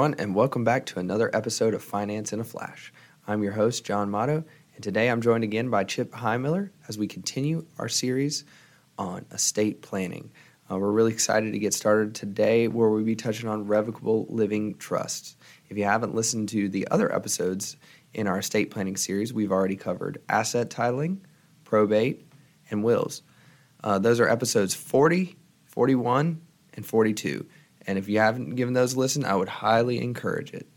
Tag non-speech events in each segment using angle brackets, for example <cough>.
everyone, and welcome back to another episode of Finance in a Flash. I'm your host, John Motto, and today I'm joined again by Chip Highmiller as we continue our series on estate planning. Uh, we're really excited to get started today, where we'll be touching on revocable living trusts. If you haven't listened to the other episodes in our estate planning series, we've already covered asset titling, probate, and wills. Uh, those are episodes 40, 41, and 42. And if you haven't given those a listen, I would highly encourage it.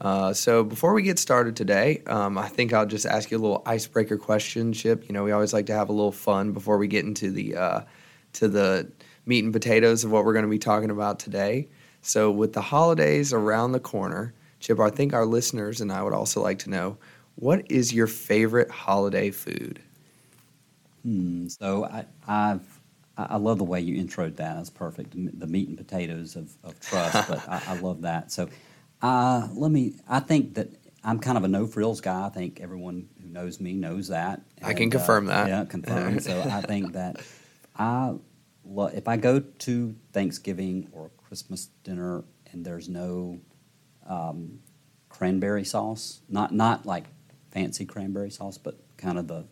Uh, so before we get started today, um, I think I'll just ask you a little icebreaker question, Chip. You know, we always like to have a little fun before we get into the uh, to the meat and potatoes of what we're going to be talking about today. So with the holidays around the corner, Chip, I think our listeners and I would also like to know what is your favorite holiday food? Hmm, so I, I've I love the way you introed that. That's perfect. The meat and potatoes of, of trust, but I, I, love that. So, uh, let me. I think that I'm kind of a no frills guy. I think everyone who knows me knows that. And, I can confirm uh, that. Yeah, confirm. so I think that I, lo- if I go to Thanksgiving or Christmas dinner and there's no um, cranberry sauce, not not like fancy cranberry sauce, but kind of the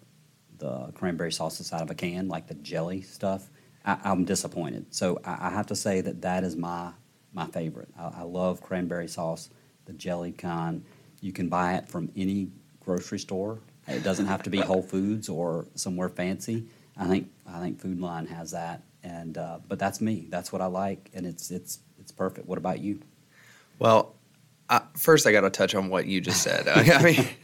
the cranberry sauce that's out of a can, like the jelly stuff. I, am disappointed. So I, I, have to say that that is my my favorite. I, I, love cranberry sauce, the jelly kind. You can buy it from any grocery store. It doesn't have to be Whole Foods or somewhere fancy. I think I think Food Lion has that, and uh, but that's me. That's what I like, and it's it's it's perfect. What about you? Well, uh, first I got to touch on what you just said. I mean. <laughs>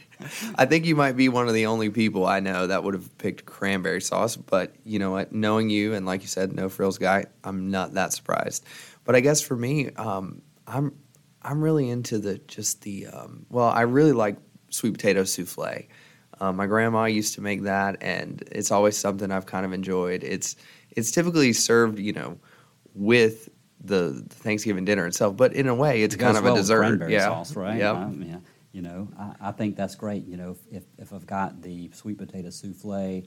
I think you might be one of the only people I know that would have picked cranberry sauce. But you know what? Knowing you and like you said, no frills guy, I'm not that surprised. But I guess for me, um, I'm I'm really into the just the um, well, I really like sweet potato souffle. Um, my grandma used to make that, and it's always something I've kind of enjoyed. It's it's typically served, you know, with the, the Thanksgiving dinner itself, but in a way, it's it kind of well a dessert. yeah, sauce, right? Yep. Um, yeah. You know, I, I, think that's great. You know, if, if I've got the sweet potato souffle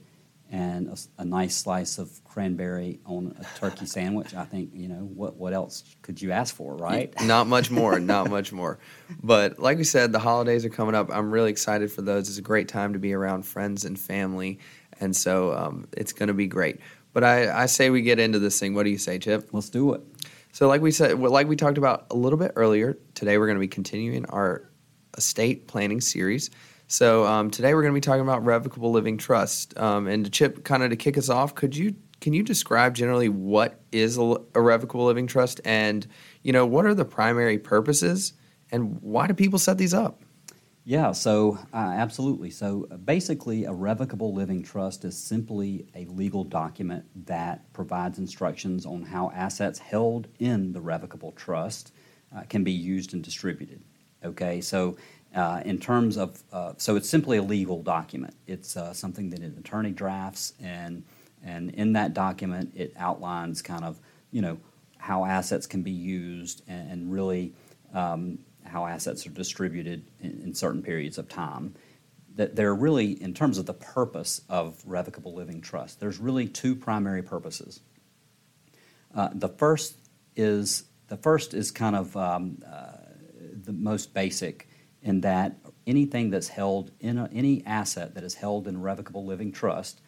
and a, a, nice slice of cranberry on a turkey <laughs> sandwich, I think, you know, what, what else could you ask for, right? <laughs> Not much more, not much more. But like we said, the holidays are coming up. I'm really excited for those. It's a great time to be around friends and family. And so um, it's going to be great. But I, I say we get into this thing. What do you say, Chip? Let's do it. So, like we said, like we talked about a little bit earlier, today we're going to be continuing our estate planning series. So um, today we're going to be talking about revocable living trust. Um, and to Chip, kind of to kick us off, could you can you describe generally what is a, revocable living trust, and you know what are the primary purposes, and why do people set these up? Yeah, so uh, absolutely. So basically, a revocable living trust is simply a legal document that provides instructions on how assets held in the revocable trust uh, can be used and distributed. Okay, so uh, in terms of, uh, so it's simply a legal document. It's uh, something that an attorney drafts, and and in that document, it outlines kind of, you know, how assets can be used and, and really um, how assets are distributed in, in, certain periods of time. That there are really, in terms of the purpose of revocable living trust, there's really two primary purposes. Uh, the first is the first is kind of um, uh, the most basic in that anything that's held in a, any asset that is held in revocable living trust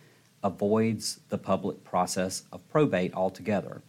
avoids the public process of probate altogether.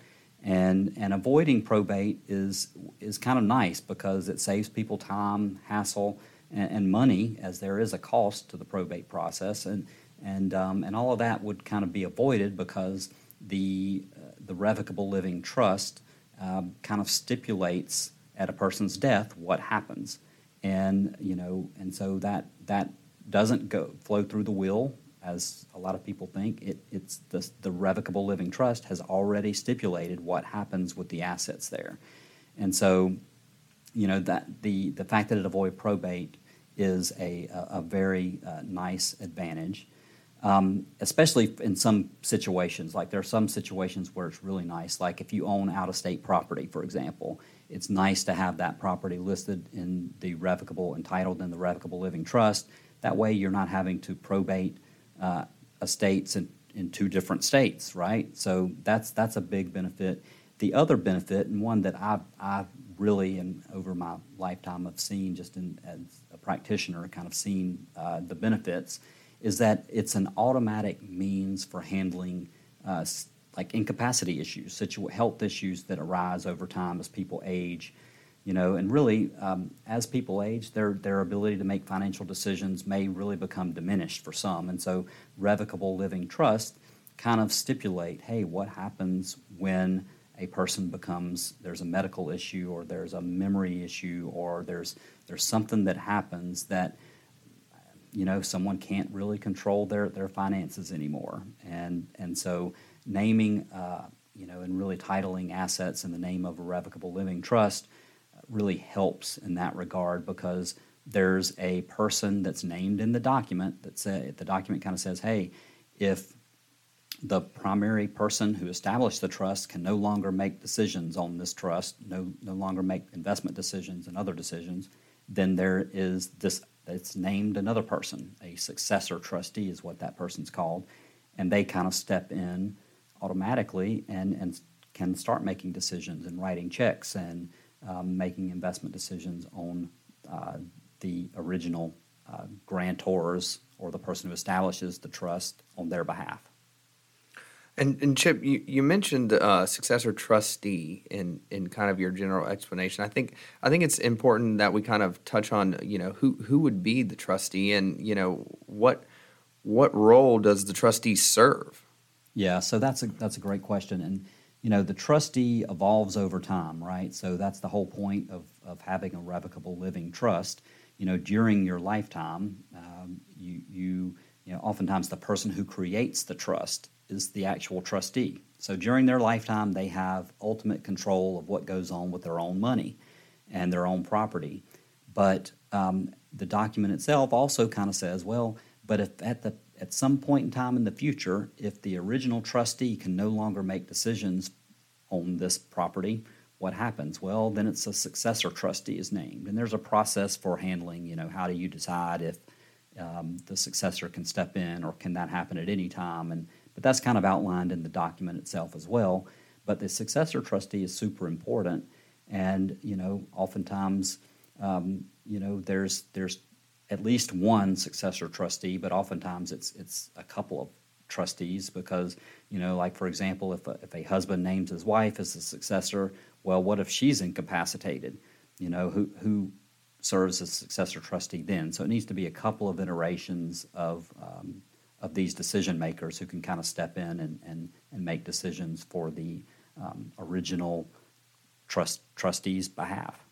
And, and avoiding probate is, is kind of nice because it saves people time, hassle, and, and money, as there is a cost to the probate process. And, and, um, and all of that would kind of be avoided because the, uh, the revocable living trust um, kind of stipulates at a person's death what happens? And you know and so that that doesn't go flow through the will as a lot of people think. It, it's the, the revocable living trust has already stipulated what happens with the assets there. And so you know that the the fact that it avoids probate is a, a, a very uh, nice advantage. Um, especially in some situations. Like there are some situations where it's really nice, like if you own out of state property, for example, it's nice to have that property listed in the revocable, entitled in the revocable living trust. That way you're not having to probate uh, estates in, in two different states, right? So that's, that's a big benefit. The other benefit, and one that I've, I've really, and over my lifetime of seeing, just in, as a practitioner, kind of seen uh, the benefits, is that it's an automatic means for handling uh, like incapacity issues, situ- health issues that arise over time as people age. You know, and really, um, as people age, their their ability to make financial decisions may really become diminished for some, and so revocable living trust kind of stipulate, hey, what happens when a person becomes there's a medical issue or there's a memory issue or there's there's something that happens that you know someone can't really control their their finances anymore and and so naming uh, you know and really titling assets in the name of a revocable living trust really helps in that regard because there's a person that's named in the document that say the document kind of says hey if the primary person who established the trust can no longer make decisions on this trust, no, no longer make investment decisions and other decisions, then there is this, it's named another person. A successor trustee is what that person's called. And they kind of step in automatically and, and can start making decisions and writing checks and um, making investment decisions on uh, the original uh, grantors or the person who establishes the trust on their behalf. And, and Chip, you, you mentioned uh, successor trustee in, in kind of your general explanation. I think I think it's important that we kind of touch on you know who who would be the trustee and you know what what role does the trustee serve? Yeah, so that's a that's a great question, and you know the trustee evolves over time, right? So that's the whole point of of having a revocable living trust. You know, during your lifetime, um, you you you know oftentimes the person who creates the trust is the actual trustee. So during their lifetime, they have ultimate control of what goes on with their own money and their own property. But um, the document itself also kind of says, well, but if at the at some point in time in the future, if the original trustee can no longer make decisions on this property, what happens? Well, then it's a successor trustee is named, and there's a process for handling. You know, how do you decide if um, the successor can step in, or can that happen at any time? And but that's kind of outlined in the document itself as well. But the successor trustee is super important, and you know, oftentimes, um, you know, there's there's at least one successor trustee, but oftentimes it's it's a couple of trustees because you know, like for example, if a, if a husband names his wife as a successor, well, what if she's incapacitated? You know, who who serves as successor trustee then? So it needs to be a couple of iterations of um, of these decision makers who can kind of step in and, and, and make decisions for the um, original trust trustees' behalf.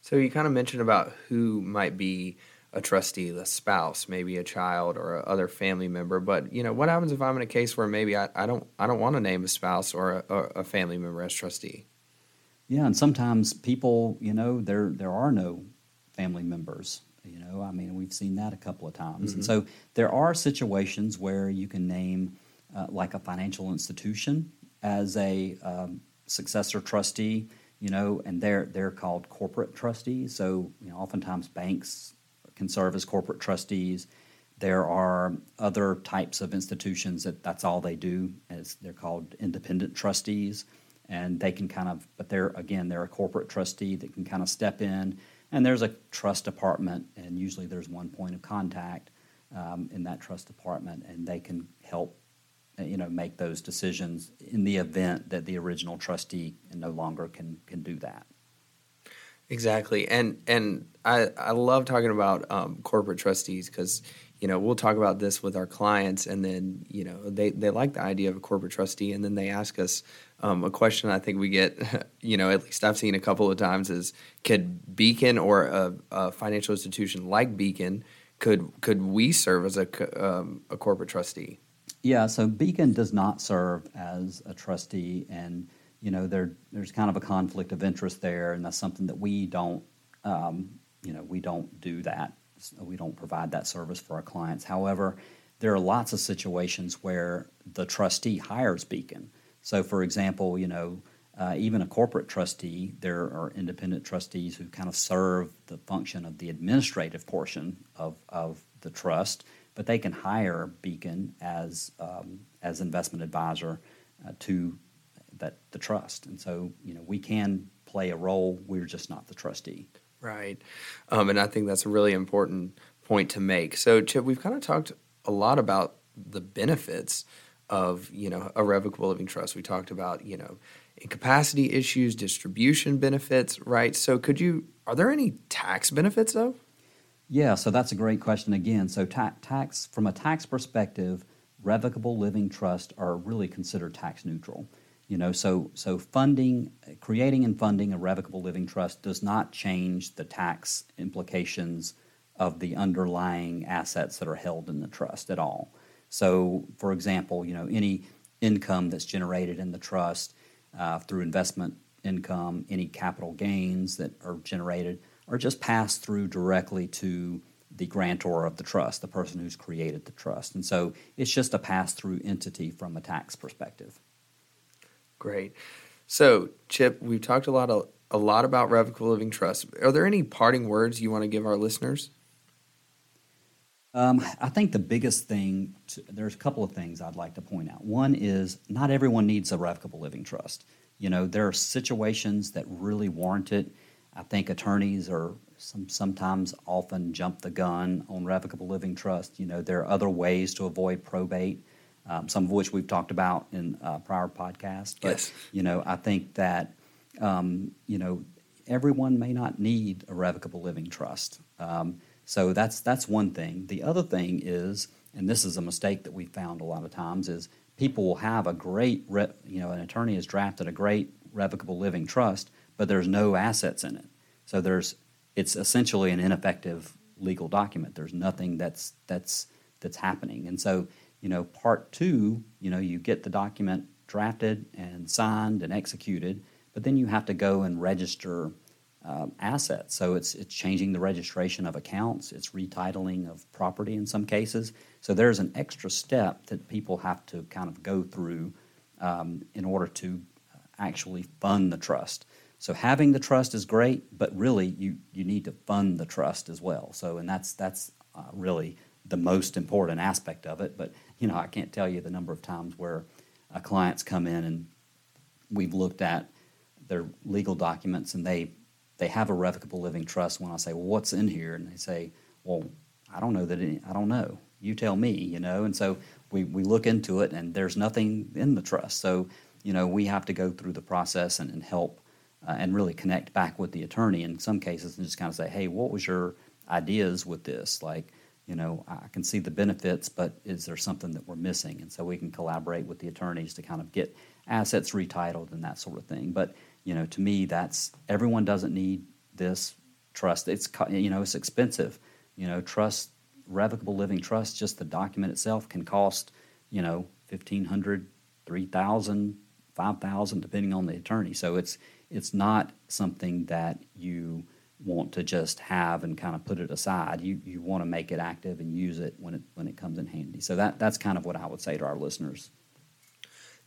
So you kind of mentioned about who might be a trustee, the spouse, maybe a child or a other family member. But you know, what happens if I'm in a case where maybe I, I don't I don't want to name a spouse or a, a family member as trustee? Yeah, and sometimes people, you know, there there are no family members you know, I mean, we've seen that a couple of times. Mm-hmm. And so there are situations where you can name, uh, like a financial institution, as a um, successor trustee. You know, and they're they're called corporate trustees. So you know, oftentimes banks can serve as corporate trustees. There are other types of institutions that that's all they do. As they're called independent trustees, and they can kind of, but they're again they're a corporate trustee that can kind of step in and there's a trust department, and usually there's one point of contact um, in that trust department, and they can help, you know, make those decisions in the event that the original trustee no longer can can do that. Exactly, and and I I love talking about um, corporate trustees because you know we'll talk about this with our clients, and then you know they they like the idea of a corporate trustee, and then they ask us um, a question I think we get, <laughs> you know, at least I've seen a couple of times is could Beacon or a, a financial institution like Beacon could could we serve as a, um, a corporate trustee? Yeah, so Beacon does not serve as a trustee, and you know there there's kind of a conflict of interest there, and that's something that we don't, um, you know, we don't do that. We don't provide that service for our clients. However, there are lots of situations where the trustee hires Beacon. So, for example, you know, uh, even a corporate trustee, there are independent trustees who kind of serve the function of the administrative portion of, of the trust, but they can hire Beacon as um, as investment advisor uh, to that the trust, and so you know we can play a role. We're just not the trustee. Right. Um, and I think that's a really important point to make. So, Chip, we've kind of talked a lot about the benefits of, you know, a revocable living trust. We talked about, you know, incapacity issues, distribution benefits, right? So, could you, are there any tax benefits though? Yeah, so that's a great question again. So, ta- tax, from a tax perspective, revocable living trusts are really considered tax neutral. You know, so so funding, creating and funding a revocable living trust does not change the tax implications of the underlying assets that are held in the trust at all. So, for example, you know, any income that's generated in the trust uh, through investment income, any capital gains that are generated are just passed through directly to the grantor of the trust, the person who's created the trust. And so it's just a pass through entity from a tax perspective. Great. So, Chip, we've talked a lot of, a lot about revocable living trust. Are there any parting words you want to give our listeners? Um, I think the biggest thing, to, there's a couple of things I'd like to point out. One is not everyone needs a revocable living trust. You know, there are situations that really warrant it. I think attorneys are some, sometimes often jump the gun on revocable living trust. You know, there are other ways to avoid probate um, some of which we've talked about in uh, prior podcasts. But yes. you know, I think that um, you know everyone may not need a revocable living trust. Um, so that's that's one thing. The other thing is, and this is a mistake that we found a lot of times, is people will have a great, re- you know, an attorney has drafted a great revocable living trust, but there's no assets in it. So there's it's essentially an ineffective legal document. There's nothing that's that's that's happening, and so you know, part two, you know, you get the document drafted and signed and executed, but then you have to go and register um, assets. So it's it's changing the registration of accounts, it's retitling of property in some cases. So there's an extra step that people have to kind of go through um, in order to actually fund the trust. So having the trust is great, but really you you need to fund the trust as well. So and that's that's uh, really the most important aspect of it. But you know, I can't tell you the number of times where uh, clients come in and we've looked at their legal documents and they they have a revocable living trust. When I say, "Well, what's in here?" and they say, "Well, I don't know that. Any, I don't know. You tell me." You know, and so we we look into it and there's nothing in the trust. So you know, we have to go through the process and, and help uh, and really connect back with the attorney in some cases and just kind of say, "Hey, what was your ideas with this?" Like you know, I can see the benefits, but is there something that we're missing? And so we can collaborate with the attorneys to kind of get assets retitled and that sort of thing. But you know, to me, that's everyone doesn't need this trust. It's you know, it's expensive. You know, trust revocable living trust, just the document itself can cost you know fifteen hundred, three thousand, five thousand, depending on the attorney. So it's it's not something that you want to just have and kind of put it aside. You you want to make it active and use it when it when it comes in handy. So that that's kind of what I would say to our listeners.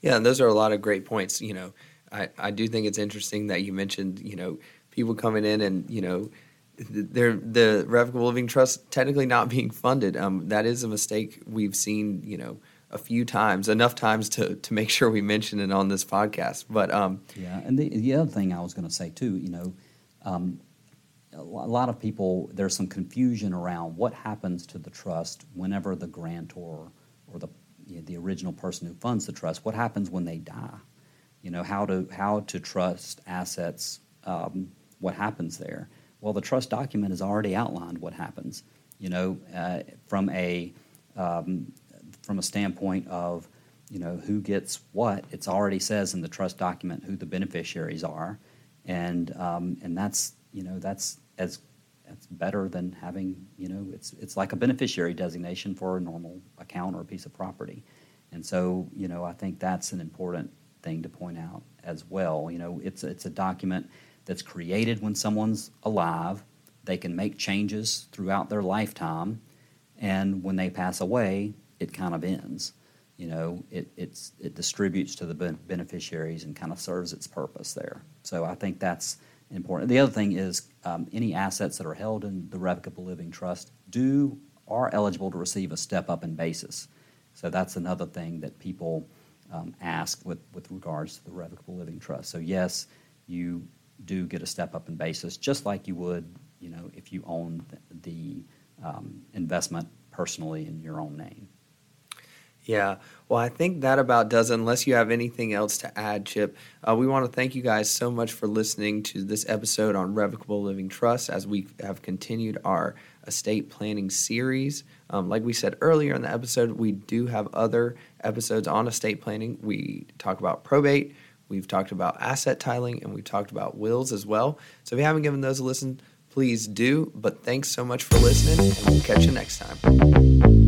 Yeah, and those are a lot of great points. You know, I, I do think it's interesting that you mentioned, you know, people coming in and, you know, they're, the revocable living trust technically not <laughs> being funded. Um, that is a mistake we've seen, you know, a few times, enough times to, to make sure we mention it on this podcast. But um, yeah, and the, the other thing I was going to say too, you know, um, a lot of people, there's some confusion around what happens to the trust whenever the grantor or the, you know, the original person who funds the trust, what happens when they die? You know, how to, how to trust assets, um, what happens there? Well, the trust document has already outlined what happens. You know, uh, from a um, from a standpoint of you know who gets what, it already says in the trust document who the beneficiaries are, and um, and that's you know that's as that's better than having you know it's it's like a beneficiary designation for a normal account or a piece of property. And so you know i think that's an important thing to point out as well. You know it's it's a document that's created when someone's alive. They can make changes throughout their lifetime and when they pass away it kind of ends. You know it it's it distributes to the beneficiaries and kind of serves its purpose there. So i think that's important. The other thing is um, any assets that are held in the revocable living trust do are eligible to receive a step up in basis. So that's another thing that people um, ask with, with regards to the revocable living trust. So yes, you do get a step up in basis, just like you would, you know, if you own the, the um, investment personally in your own name. Yeah, well, I think that about does it. Unless you have anything else to add, Chip, uh, we want to thank you guys so much for listening to this episode on Revocable Living Trust as we have continued our estate planning series. Um, like we said earlier in the episode, we do have other episodes on estate planning. We talk about probate, we've talked about asset titling, and we've talked about wills as well. So if you haven't given those a listen, please do. But thanks so much for listening, and we'll catch you next time.